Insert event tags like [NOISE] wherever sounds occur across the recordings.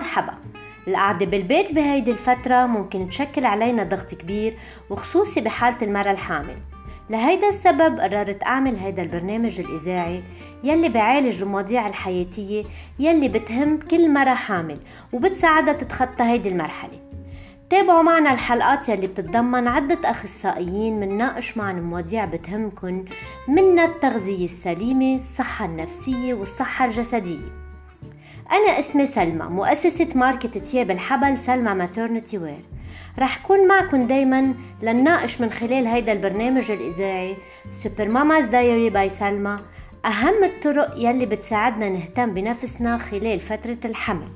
مرحبا. القعدة بالبيت بهيدي الفترة ممكن تشكل علينا ضغط كبير وخصوصي بحالة المرأة الحامل. لهيدا السبب قررت أعمل هيدا البرنامج الإذاعي يلي بعالج المواضيع الحياتية يلي بتهم كل مرة حامل وبتساعدها تتخطى هيدي المرحلة. تابعوا معنا الحلقات يلي بتتضمن عدة أخصائيين منناقش معنا مواضيع بتهمكن منها التغذية السليمة الصحة النفسية والصحة الجسدية. أنا اسمي سلمى مؤسسة ماركة تياب الحبل سلمى Maternity Wear رح كون معكم دايما لنناقش من خلال هيدا البرنامج الإذاعي Super Mamas Diary by سلمى أهم الطرق يلي بتساعدنا نهتم بنفسنا خلال فترة الحمل.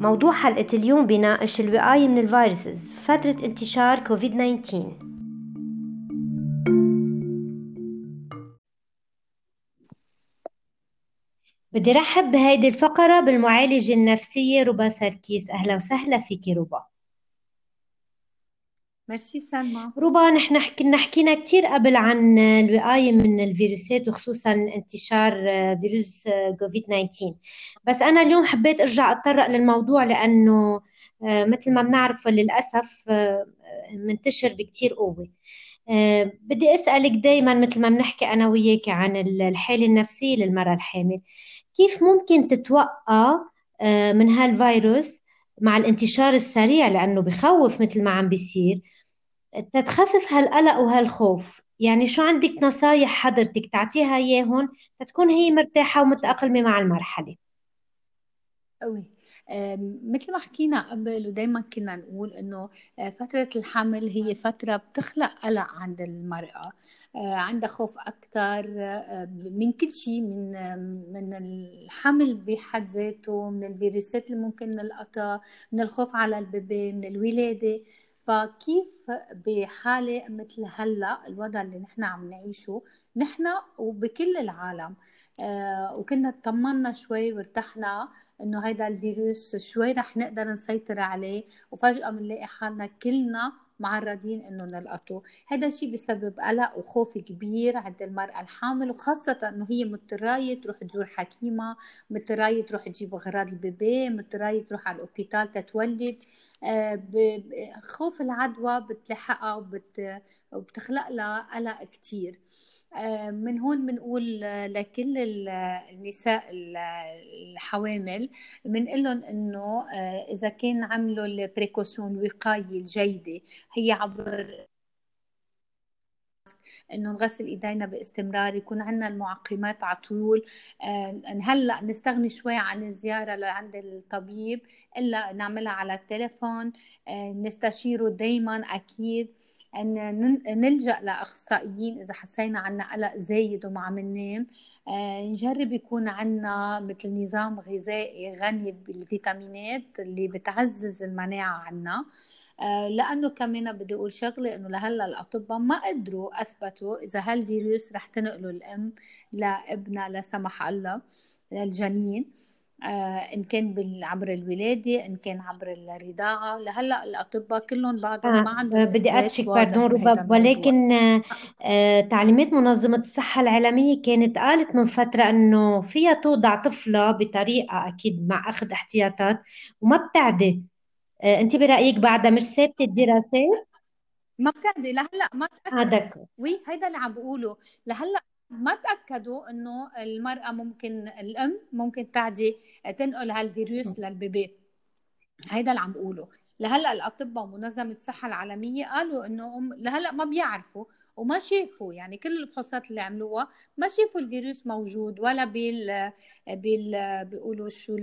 موضوع حلقة اليوم بيناقش الوقاية من ال viruses فترة انتشار كوفيد 19 بدي رحب بهيدي الفقرة بالمعالجة النفسية ربا سركيس. أهلا وسهلا فيكي ربا ميرسي سلمى. ربا نحن كنا حكينا كتير قبل عن الوقاية من الفيروسات وخصوصا انتشار فيروس كوفيد 19 بس أنا اليوم حبيت أرجع أتطرق للموضوع لأنه آه، مثل ما بنعرف للأسف آه، منتشر بكتير قوة. آه، بدي أسألك دايما مثل ما بنحكي أنا وياك عن الحالة النفسية للمرأة الحامل. كيف ممكن تتوقع آه، من هالفيروس مع الانتشار السريع؟ لأنه بخوف مثل ما عم بيصير. تتخفف هالقلق وهالخوف. يعني شو عندك نصايح حضرتك؟ تعطيها إياهم تتكون هي مرتاحة ومتأقلمة مع المرحلة. قوي. مثل ما حكينا قبل ودايما كنا نقول إنه آه، فترة الحمل هي فترة بتخلق قلق عند المرأة آه، عندها خوف أكثر آه، من كل شيء من من الحمل بحد ذاته من الفيروسات اللي ممكن نلقطها من الخوف على البيبي من الولادة. فكيف بحالة مثل هلأ الوضع اللي نحن عم نعيشه؟ نحن وبكل العالم وكنا اطمنا شوي وارتحنا إنه هيدا الفيروس شوي رح نقدر نسيطر عليه وفجأة بنلاقي حالنا كلنا معرضين إنه نلقطه. هذا الشيء بسبب قلق وخوف كبير عند المرأة الحامل وخاصة إنه هي مضطراية تروح تزور حكيمة مضطراية تروح تجيب أغراض البيبي مضطراية تروح على ال hôpital تتولد. آه، خوف العدوى بتلحقها وبتخلق لها قلق كتير. آه، من هون بنقول لكل النساء الحوامل بنقول لهم إنه آه، إذا كان عملوا ال précautions الوقايه الجيدة هي عبر إنه نغسل إيدينا باستمرار يكون عندنا المعقمات على طول آه، هلأ نستغني شوي عن الزيارة لعند الطبيب إلا نعملها على التليفون نستشيره دائما أكيد. إن نلجأ لأخصائيين إذا حسينا عنا قلق زايد وما عم ننام آه، نجرب يكون عنا مثل نظام غذائي غني بالفيتامينات اللي بتعزز المناعة عنا. آه، لأنه كمان بدي أقول شغلة إنه لهلأ الأطباء ما قدروا أثبتوا إذا هالفيروس رح تنقله الأم لابنها لا سمح الله للجنين. إن كان عبر الولاده إن كان عبر الرضاعة. لهلأ الأطباء كلهم بعضهم آه. ما عندهم بدي اتشك باردون رباب ولكن آه تعليمات منظمة الصحة العالمية كانت قالت من فترة إنه فيها توضع طفلة بطريقة أكيد مع أخذ احتياطات وما بتعدي. آه أنت برأيك بعدها مش ثابتة الدراسات؟ ما بتعدي. لهلأ ما هذا وي هيدا اللي عم بقوله. لهلأ ما تأكدوا إنه المرأة ممكن الأم ممكن تعدي تنقل هالفيروس للبيبي. هيدا اللي عم بقوله. لهلأ الأطباء ومنظمة الصحة العالمية قالوا انه لهلأ ما بيعرفوا وما شافوا يعني كل الفحوصات اللي عملوها ما شافوا الفيروس موجود ولا بال بال بيقولوا شو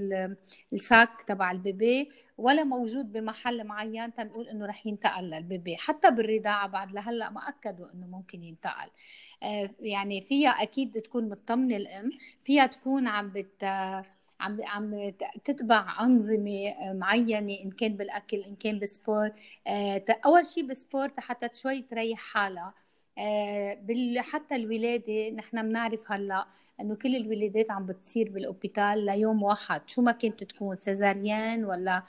ال sac تبع البيبي ولا موجود بمحل معين تنقول إنه رح ينتقل للبيبي حتى بالرضاعة بعد لهلأ ما أكدوا إنه ممكن ينتقل. آه، يعني فيها أكيد تكون مطمنة الأم فيها تكون عم بت عم عم تتبع أنظمة معينة إن كان بالأكل إن كان بال sport. آه، أول شيء بال sport حتى شوي تريح حالها. آه، حتى الولادة نحن بنعرف هلأ إنه كل الولادات عم بتصير بال hôpital ليوم واحد. شو ما كانت تكون césarienne ولا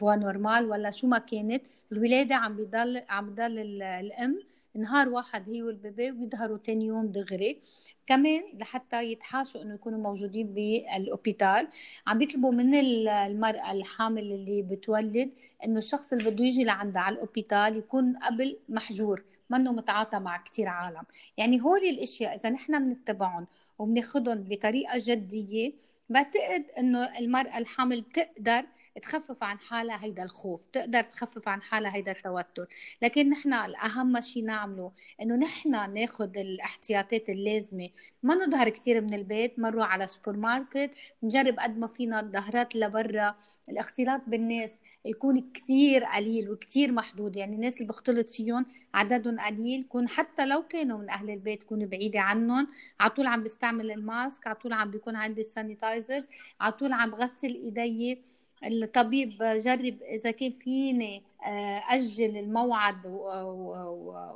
voie normale ولا شو ما كانت الولادة عم بضل عم بضل الأم. نهار واحد هي والبيبي ويظهروا تاني يوم دغري. كمان لحتى يتحاشوا إنه يكونوا موجودين بال hôpital. عم بيطلبوا من المرأة الحامل اللي بتولد إنه الشخص اللي بده يجي لعندها على ال hôpital يكون قبل محجور منه متعاطى مع كتير عالم. يعني هول الأشياء إذا نحن بنتبعهم وبناخذهم بطريقة جدية بعتقد إنه المرأة الحامل بتقدر تخفف عن حالها هيدا الخوف تقدر تخفف عن حالها هيدا التوتر. لكن نحن الأهم شيء نعمله إنه نحن ناخذ الاحتياطات اللازمة. ما نظهر كثير من البيت ما نروح على سوبر ماركت نجرب قد ما فينا الظهرات لبرا. الاختلاط بالناس يكون كتير قليل وكتير محدود. يعني الناس اللي بختلط فيهم عددهم قليل. كون حتى لو كانوا من أهل البيت كون بعيدة عنهم على طول عم بستعمل ال mask على طول عم بيكون عندي ال sanitizer على طول عم بغسل إيدي الطبيب جرب إذا كان فيني آه، أجل الموعد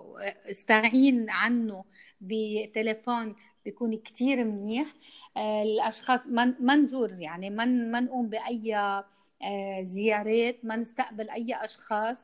واستعين عنه بتليفون بيكون كتير منيح. آه، الأشخاص ما نزور يعني ما نقوم بأي آه، زيارات ما نستقبل أي أشخاص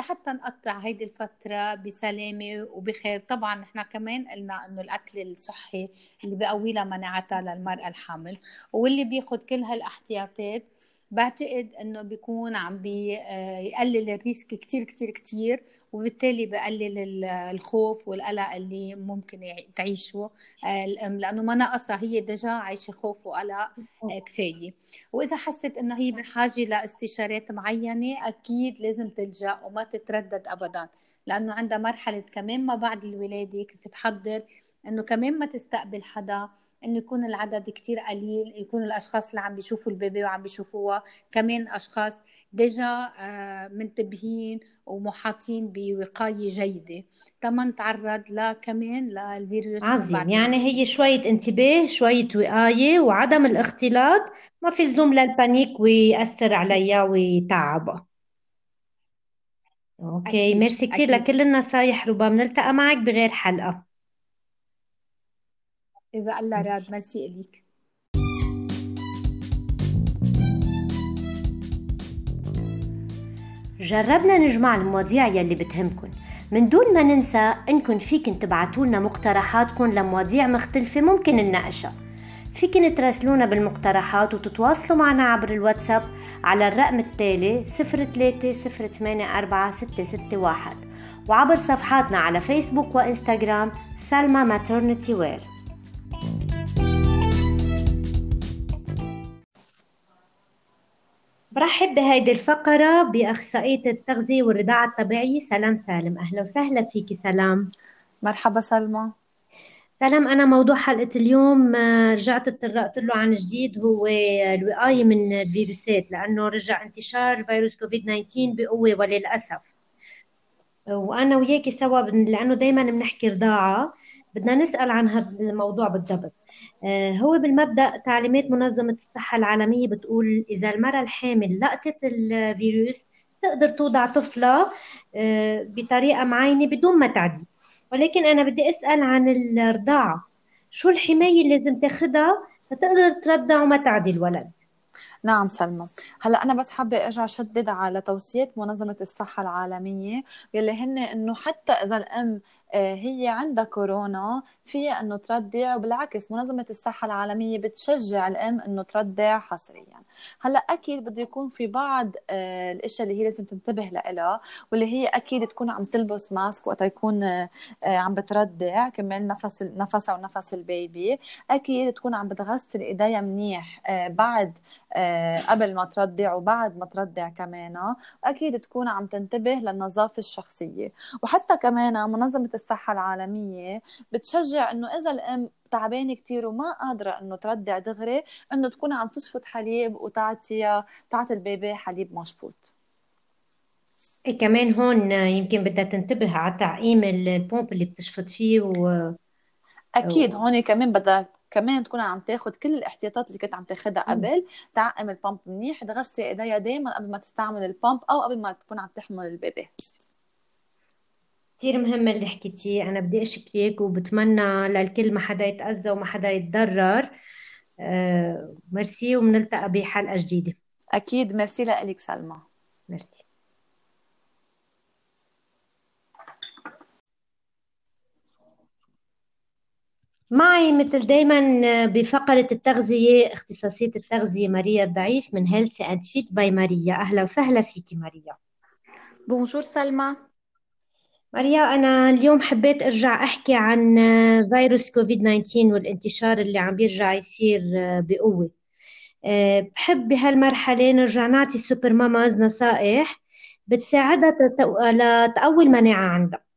حتى نقطع هيدي الفترة بسلامة وبخير. طبعا نحن كمان قلنا إنه الأكل الصحي اللي بقوي لها مناعتها للمرأة الحامل واللي بياخد كل هالاحتياطات بعتقد إنه بيكون عم بيقلل الريسك كتير كتير كتير وبالتالي بقلل الخوف والقلق اللي ممكن تعيشه آه، الأم. لأنه ما ناقصها هي دجا عايشة خوف وقلق آه، كفاية. وإذا حست إنه هي بحاجة لإستشارات معينة أكيد لازم تلجأ وما تتردد ابدا. لأنه عندها مرحلة كمان ما بعد الولادة كيف تحضر؟ إنه كمان ما تستقبل حدا. إنه يكون العدد كتير قليل يكون الأشخاص اللي عم بيشوفوا البيبي وعم بيشوفوها كمان أشخاص ديجا آه، منتبهين ومحاطين بوقاية جيدة. تما نتعرض لا كمان للفيروس عظيم. يعني هي شوية انتباه شوية وقاية وعدم الاختلاط. ما في لزوم لل panic ويأثر عليها ويتعبها okay أكيد. ميرسي كثير لكل النصايح. ربما بنلتقى معك بغير حلقة. إذا الله راد ميرسي إليك. جربنا نجمع المواضيع يلي بتهمكن. من دون ما ننسى انكم فيكن تبعتوا لنا مقترحاتكم لمواضيع مختلفة ممكن نناقشها. فيكن تراسلونا بالمقترحات وتتواصلوا معنا عبر الواتساب على الرقم التالي 03 وعبر صفحاتنا على فيسبوك وإنستغرام سلمى ماترنتي وير برحب بهيدي الفقرة بأخصائية التغذية والرضاعة الطبيعية. سلام سالم. أهلا وسهلا فيكي سلام. مرحبا سلمى. سلام أنا موضوع حلقة اليوم آه، رجعت اتطرقت له عن جديد هو الوقاية من الفيروسات لأنه رجع انتشار فيروس كوفيد 19 بقوة وللأسف. وأنا وياكي سوا لأنه دايما بنحكي رضاعة. بدنا نسأل عن هذا الموضوع بالضبط. آه، هو بالمبدأ تعليمات منظمة الصحة العالمية بتقول إذا المرأة الحامل لقطت الفيروس تقدر توضع طفلة آه، بطريقة معينة بدون ما تعدي. ولكن أنا بدي أسأل عن الرضاعة. شو الحماية اللي لازم تاخدها لتقدر ترضع وما تعدي الولد؟ نعم سلمى. هلا أنا بس حابة أرجع شدد على توصيات منظمة الصحة العالمية يلي هن إنه حتى إذا الأم هي عندها كورونا فيها إنه ترضع وبالعكس منظمة الصحة العالمية بتشجع الأم إنه ترضع حصريا. هلأ أكيد بده يكون في بعض آه، الأشياء اللي هي لازم تنتبه لها واللي هي أكيد تكون عم تلبس ماسك وقت يكون آه، عم بترضع كمان نفس نفسها ونفس البيبي. أكيد تكون عم بتغسل إيديها منيح بعد قبل ما ترضع وبعد ما ترضع كمان أكيد تكون عم تنتبه للنظافة الشخصية. وحتى كمان منظمة الصحة العالمية بتشجع إنه إذا الأم تعبانة كثير وما قادرة إنه ترضع دغري إنه تكون عم تشفط حليب وتعطيها تعطي البيبي حليب مشفوط. إيه كمان هون يمكن بدها تنتبه على تعقيم البومب اللي بتشفط فيه و أكيد هون كمان بدها كمان تكون عم تاخذ كل الاحتياطات اللي كنت عم تاخذها قبل تعقم ال pump منيح تغسل ايديها دائما قبل ما تستعمل ال pump أو قبل ما تكون عم تحمل البيبي. كثير مهمة اللي حكيتيه. أنا بدي أشكرك وبتمنى للكل ما حدا يتأذى وما حدا يتضرر. آه ميرسي وبنلتقى بحلقة جديدة. أكيد. ميرسي لك سلمى. ميرسي معي مثل دايما بفقرة التغذية اختصاصية التغذية ماريا الضعيف من Healthy and Fit by Maria. أهلا وسهلا فيكي ماريا. bonjour سلمى ماريا أنا اليوم حبيت أرجع أحكي عن فيروس كوفيد 19 والانتشار اللي عم بيرجع يصير بقوة. بحب بهالمرحلة نرجع نعطي ال super mamas نصائح بتساعدها لتقوي المناعة عندها.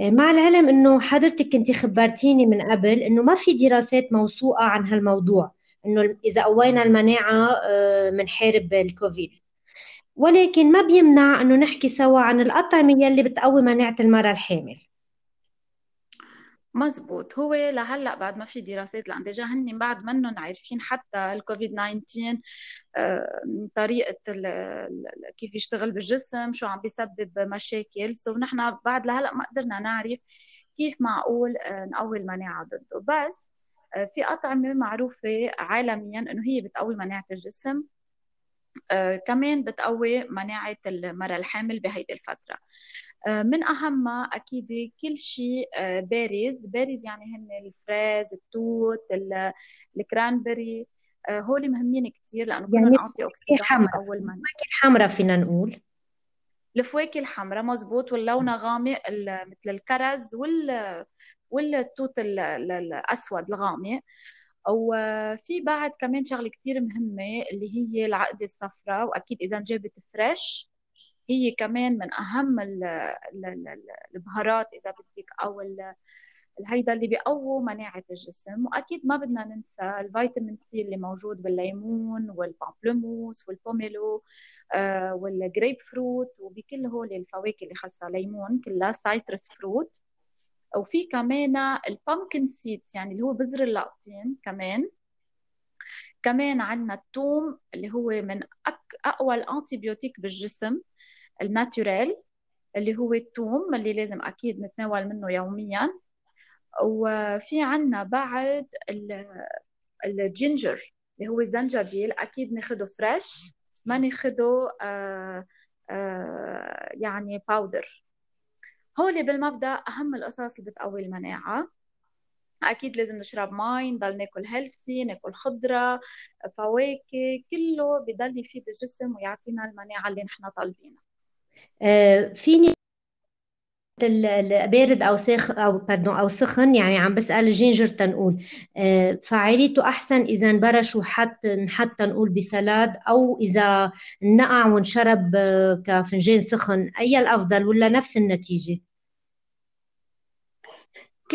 مع العلم إنه حضرتك كنت خبرتيني من قبل إنه ما في دراسات موثوقة عن هالموضوع إنه إذا قوينا المناعة بنحارب الكوفيد. ولكن ما بيمنع إنه نحكي سوا عن الأطعمة يلي بتقوي مناعة المرأة الحامل. مزبوط. هو لهلأ بعد ما في دراسات لأن ديجا هن بعد منهم عارفين حتى الكوفيد 19 آه، طريقة كيف يشتغل بالجسم شو عم بيسبب مشاكل. so نحن بعد لهلأ ما قدرنا نعرف كيف معقول آه، نقوي المناعة ضده. بس آه، في أطعمة معروفة عالميا إنه هي بتقوي مناعة الجسم كمان بتقوي مناعة المرأة الحامل بهيدي الفترة. من أهمها أكيد كل شيء آه، berries berries يعني هن الفريز التوت ال cranberry. آه، هول مهمين كثير لأنه يعني كلهم أنتي أول ما الفواكه الحمراء فينا نقول. الفواكه الحمراء مزبوط واللون غامق مثل الكرز وال والتوت الأسود الغامق. وفي بعد كمان شغلة كثير مهمة اللي هي العقده الصفراء. وأكيد إذا انجابت فريش هي كمان من أهم البهارات إذا بدك أو هيدا اللي بيقووا مناعة الجسم. وأكيد ما بدنا ننسى الفيتامين C اللي موجود بالليمون وال pamplemousse وال pomelo آه والجريب فروت وبكل هول الفواكه اللي خاصة ليمون كلها citrus fruit. وفي كمان ال pumpkin seeds يعني اللي هو بذر اللقطين كمان. كمان عندنا الثوم اللي هو من أقوى ال antibiotique بالجسم. ال naturel اللي هو الثوم اللي لازم أكيد نتناول منه يوميا. وفي عنا بعد ال ginger اللي هو الزنجبيل. أكيد ناخده fresh ما ناخده آه آه يعني powder هولي بالمبدأ أهم القصص اللي بتقوي المناعة. أكيد لازم نشرب مي نضل ناكل healthy ناكل خضرة فواكه كله بضل يفيد الجسم ويعطينا المناعة اللي نحن طالبينها. فيني بارد أو سخن أو بارد أو سخن يعني عم بسأل ال ginger تنقول. آه، فعاليته أحسن إذا انبرش وحط نحط تنقول ب salade أو إذا نقع ونشرب آه، كفنجان سخن. أي الأفضل ولا نفس النتيجة؟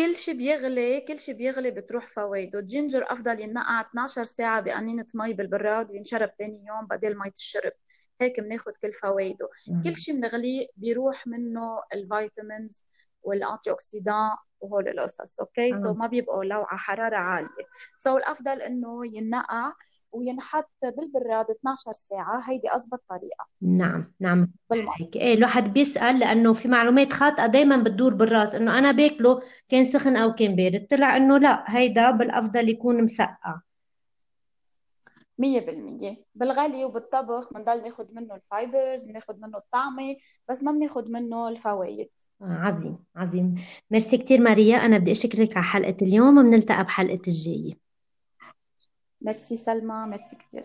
كل شيء بيغلي كل شيء بيغلي بتروح فوائده ال ginger أفضل ينقع 12 ساعة بقنينه مي بالبراد وينشرب ثاني يوم بدل مي الشرب هيك بناخذ كل فوائده. كل شيء بنغليه بيروح منه ال vitamins وال antioxidant وهول القصص okay so ما بيبقوا لو على حرارة عالية. so الأفضل إنه ينقع وينحط بالبراد 12 ساعة. هيدي أزبط طريقة. نعم نعم. هيك. إيه الواحد بيسأل لأنه في معلومات خاطئة دايما بتدور بالرأس إنه أنا باكله كان سخن أو كان بارد. طلع إنه لا هيدا بالأفضل يكون مسقع. مية بالمية. بالغلي وبالطبخ بنضل ناخد منه ال fibers بناخد منه الطعمة بس ما بناخد منه الفوائد. آه عظيم عظيم. ميرسي كتير ماريا. أنا بدي أشكرك على حلقة اليوم وبنلتقى بحلقة الجاية. ميرسي سلمى ميرسي كتير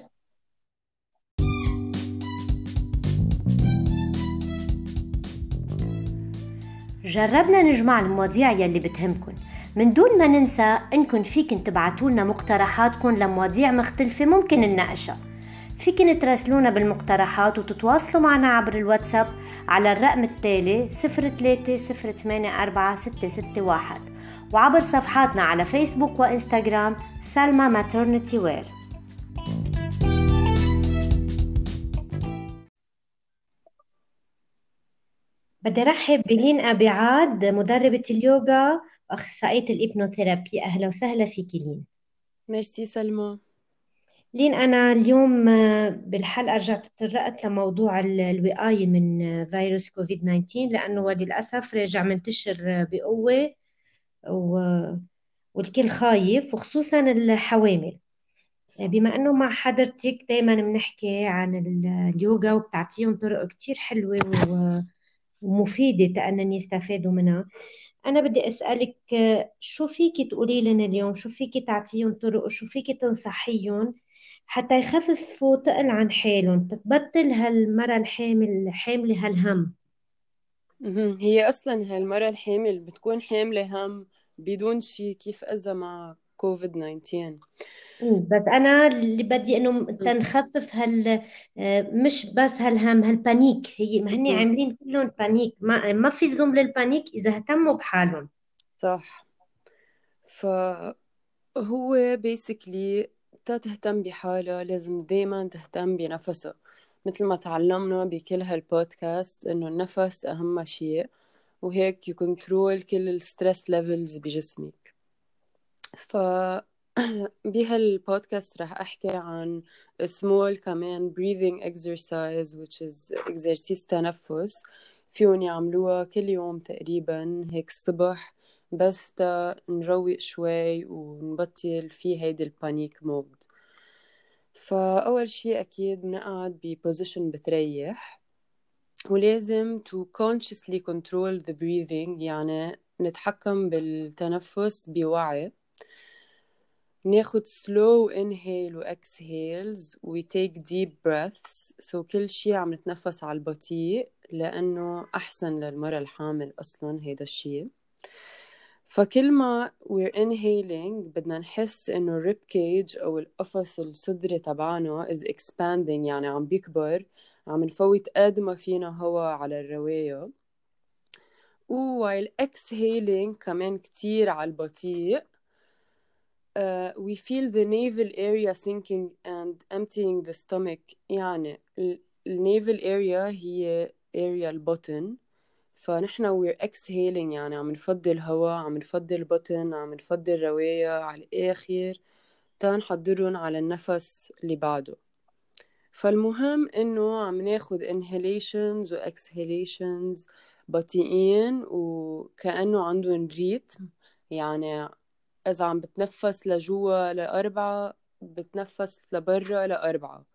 جربنا نجمع المواضيع يلي بتهمكن. من دون ما ننسى انكم فيكن تبعتوا لنا مقترحاتكم لمواضيع مختلفة ممكن نناقشها. فيكن تراسلونا بالمقترحات وتتواصلوا معنا عبر الواتساب على الرقم التالي 03 وعبر صفحاتنا على فيسبوك وإنستغرام سلمى ماترنتي وير بدي رحب بلين أبي عاد مدربة اليوغا وأخصائية الإبنوثيرابي. أهلا وسهلا فيك لين. ميرسي سلمى. لين أنا اليوم آه، بالحلقة رجعت تطرقت لموضوع الوقاية من آه، فيروس كوفيد 19 لأنه للأسف راجع منتشر آه، بقوة. و... والكل خايف وخصوصا الحوامل. بما إنه مع حضرتك دايما بنحكي عن اليوغا وبتعطيهم طرق كتير حلوة ومفيدة تأنن يستفادوا منها. أنا بدي أسألك شو فيكي تقولي لنا اليوم؟ شو فيكي تعطيهم طرق؟ وشو فيكي تنصحيهم حتى يخففوا تقل عن حالهم تتبطل هالمرة الحامل حاملة هالهم؟ هي أصلا هالمرة الحامل بتكون حاملة هم بدون شي كيف إذا مع كوفيد 19 بس أنا اللي بدي إنه تنخفف هال آه، مش بس هالهم هال panic. هي ما هني عاملين كلهم panic. ما ما في لزوم لل panic إذا اهتموا بحالهم. صح. فهو basically تا تهتم بحالها لازم دايما تهتم بنفسها مثل ما تعلمنا بكل هالبودكاست إنه النفس أهم شيء. وهيك ي control كل ال stress levels بجسمك. ف [CLEARS THROAT] بهالبودكاست رح أحكي عن small كمان breathing exercise which is exercise تنفس. فيهم يعملوها كل يوم تقريبا هيك الصبح بس تا نروق شوي ونبطل في هيدي ال panic mode فأول شي أكيد بنقعد ب position بتريح. ولازم to consciously control the breathing يعني نتحكم بالتنفس بوعي. ناخد slow inhale و exhales و take deep breaths. So كل شي عم نتنفس على البطيء لأنه أحسن للمرأة الحامل أصلا هيدا الشي. فكل ما we're inhaling بدنا نحس إنه الريب كيج أو القفص الصدري تبعنا is expanding يعني عم بيكبر. عم نفوت قد ما فينا هوا على الرواية. و while exhaling كمان كتير على البطيء uh, we feel the navel area sinking and emptying the stomach. يعني النيفل area هي area البطن. فنحن we're exhaling يعني عم نفضي الهواء عم نفضي البطن عم نفضي الرواية على الآخر. تا على النفس اللي بعده. فالمهم إنه عم ناخد inhalations و exhalations بطيئين وكأنه عندهم ريتم يعني إذا عم بتنفس لجوا لأربعة بتنفس لبرا لأربعة.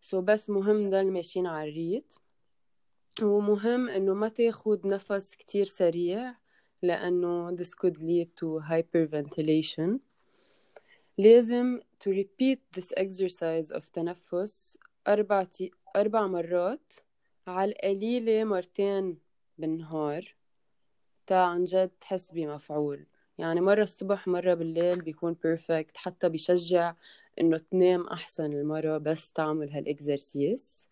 so بس مهم ضل ماشيين على ال rate. ومهم إنه ما تاخد نفس كتير سريع لأنه this could lead to hyperventilation. لازم to repeat this exercise of تنفس أربع, تي... أربع مرات على القليلة مرتين بالنهار. تا عن جد تحس بمفعول. يعني مرة الصبح مرة بالليل بيكون perfect حتى بيشجع إنه تنام أحسن المرة بس تعمل هال exercise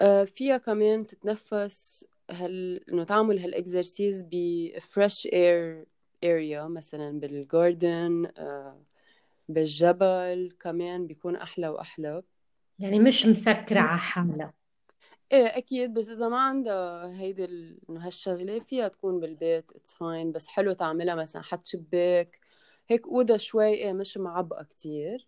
آه فيها كمان تتنفس هال إنه تعمل هال exercise ب fresh air area مثلا بال garden بالجبل كمان بيكون أحلى وأحلى. يعني مش مسكرة على حالها. إيه أكيد بس إذا ما عندها هيدي إنه هالشغلة فيها تكون بالبيت it's fine بس حلو تعملها مثلا حد شباك. هيك أوضة شوي إيه مش معبقة كتير.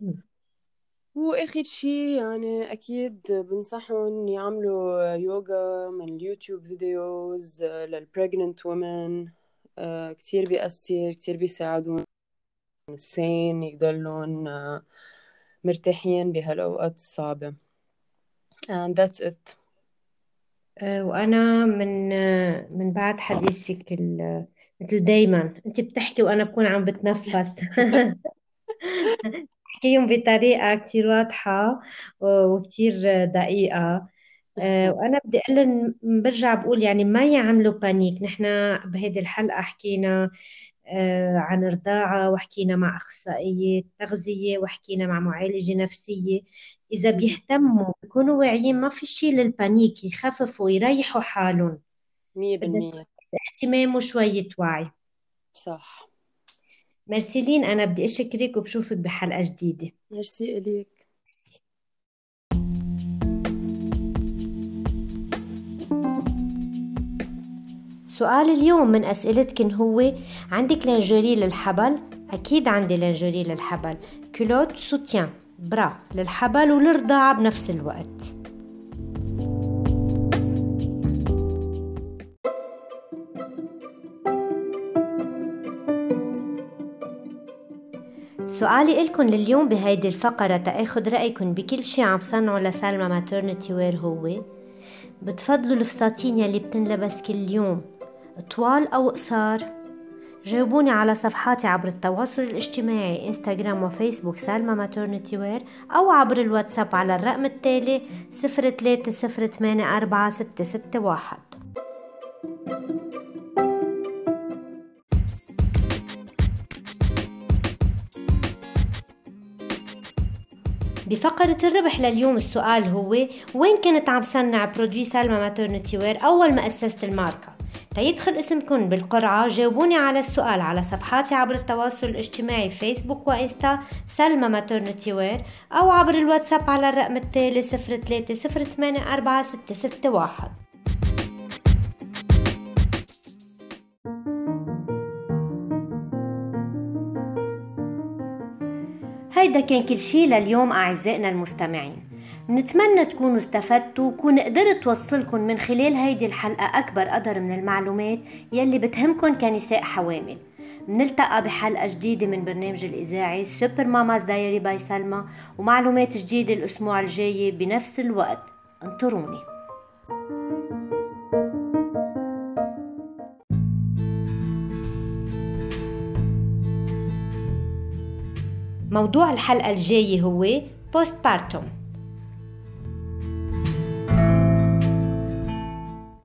وآخر شي يعني أكيد بنصحهم يعملوا يوغا من اليوتيوب videos لل pregnant women كتير بيأثر كتير بيساعدون. سين يضلون آه، مرتاحين بهالأوقات الصعبة. and that's it. آه، وأنا من آه، من بعد حديثك مثل دايما. أنت بتحكي وأنا بكون عم بتنفس. [LAUGHS] بحكيهم بطريقة كتير واضحة وكتير دقيقة. آه، وأنا بدي أقول برجع بقول يعني ما يعملوا بانيك نحن بهيدي الحلقة حكينا آه، عن الرضاعة وحكينا مع أخصائية تغذية وحكينا مع معالجة نفسية. إذا بيهتموا بيكونوا واعيين ما في شيء للبانيك يخففوا يريحوا حالهم. مية بالمية. اهتمام وشوية وعي صح. ميرسي لين أنا بدي أشكرك وبشوفك بحلقة جديدة. ميرسي إليك. سؤال اليوم من أسئلتكن هو عندك لينجري للحبل؟ أكيد عندي لينجري للحبل. culotte soutien bra للحبل والرضاعة بنفس الوقت. سؤالي إلكن لليوم بهيدي الفقرة تأخذ رأيكن بكل شي عم صنعه ل Salma Maternity Wear هو. بتفضلوا الفساتين يلي بتنلبس كل يوم. طوال أو قصار. جاوبوني على صفحاتي عبر التواصل الاجتماعي إنستغرام وفيسبوك سالما ماترنتي وير أو عبر الواتساب على الرقم التالي صفر تلاتة صفر تمانية أربعة ستة ستة واحد. بفقرة الربح لليوم السؤال هو وين كنت عم صنع produits Salma Maternity Wear أول ما أسست الماركة؟ تيدخل اسمكم بالقرعة جاوبوني على السؤال على صفحاتي عبر التواصل الاجتماعي فيسبوك وإنستا Salma Maternity Wear أو عبر الواتساب على الرقم التالي صفر تلاتة صفر تمانية أربعة ستة ستة واحد. هيدا كان كل شي لليوم أعزائنا المستمعين. نتمنى تكونوا استفدتوا وكون قدرت توصلكم من خلال هيدي الحلقة أكبر قدر من المعلومات يلي بتهمكن كنساء حوامل. نلتقى بحلقة جديدة من برنامج الإذاعي Super Mama's Diary by Salma ومعلومات جديدة الأسبوع الجاي بنفس الوقت. انطروني. موضوع الحلقة الجاية هو بوست بارتوم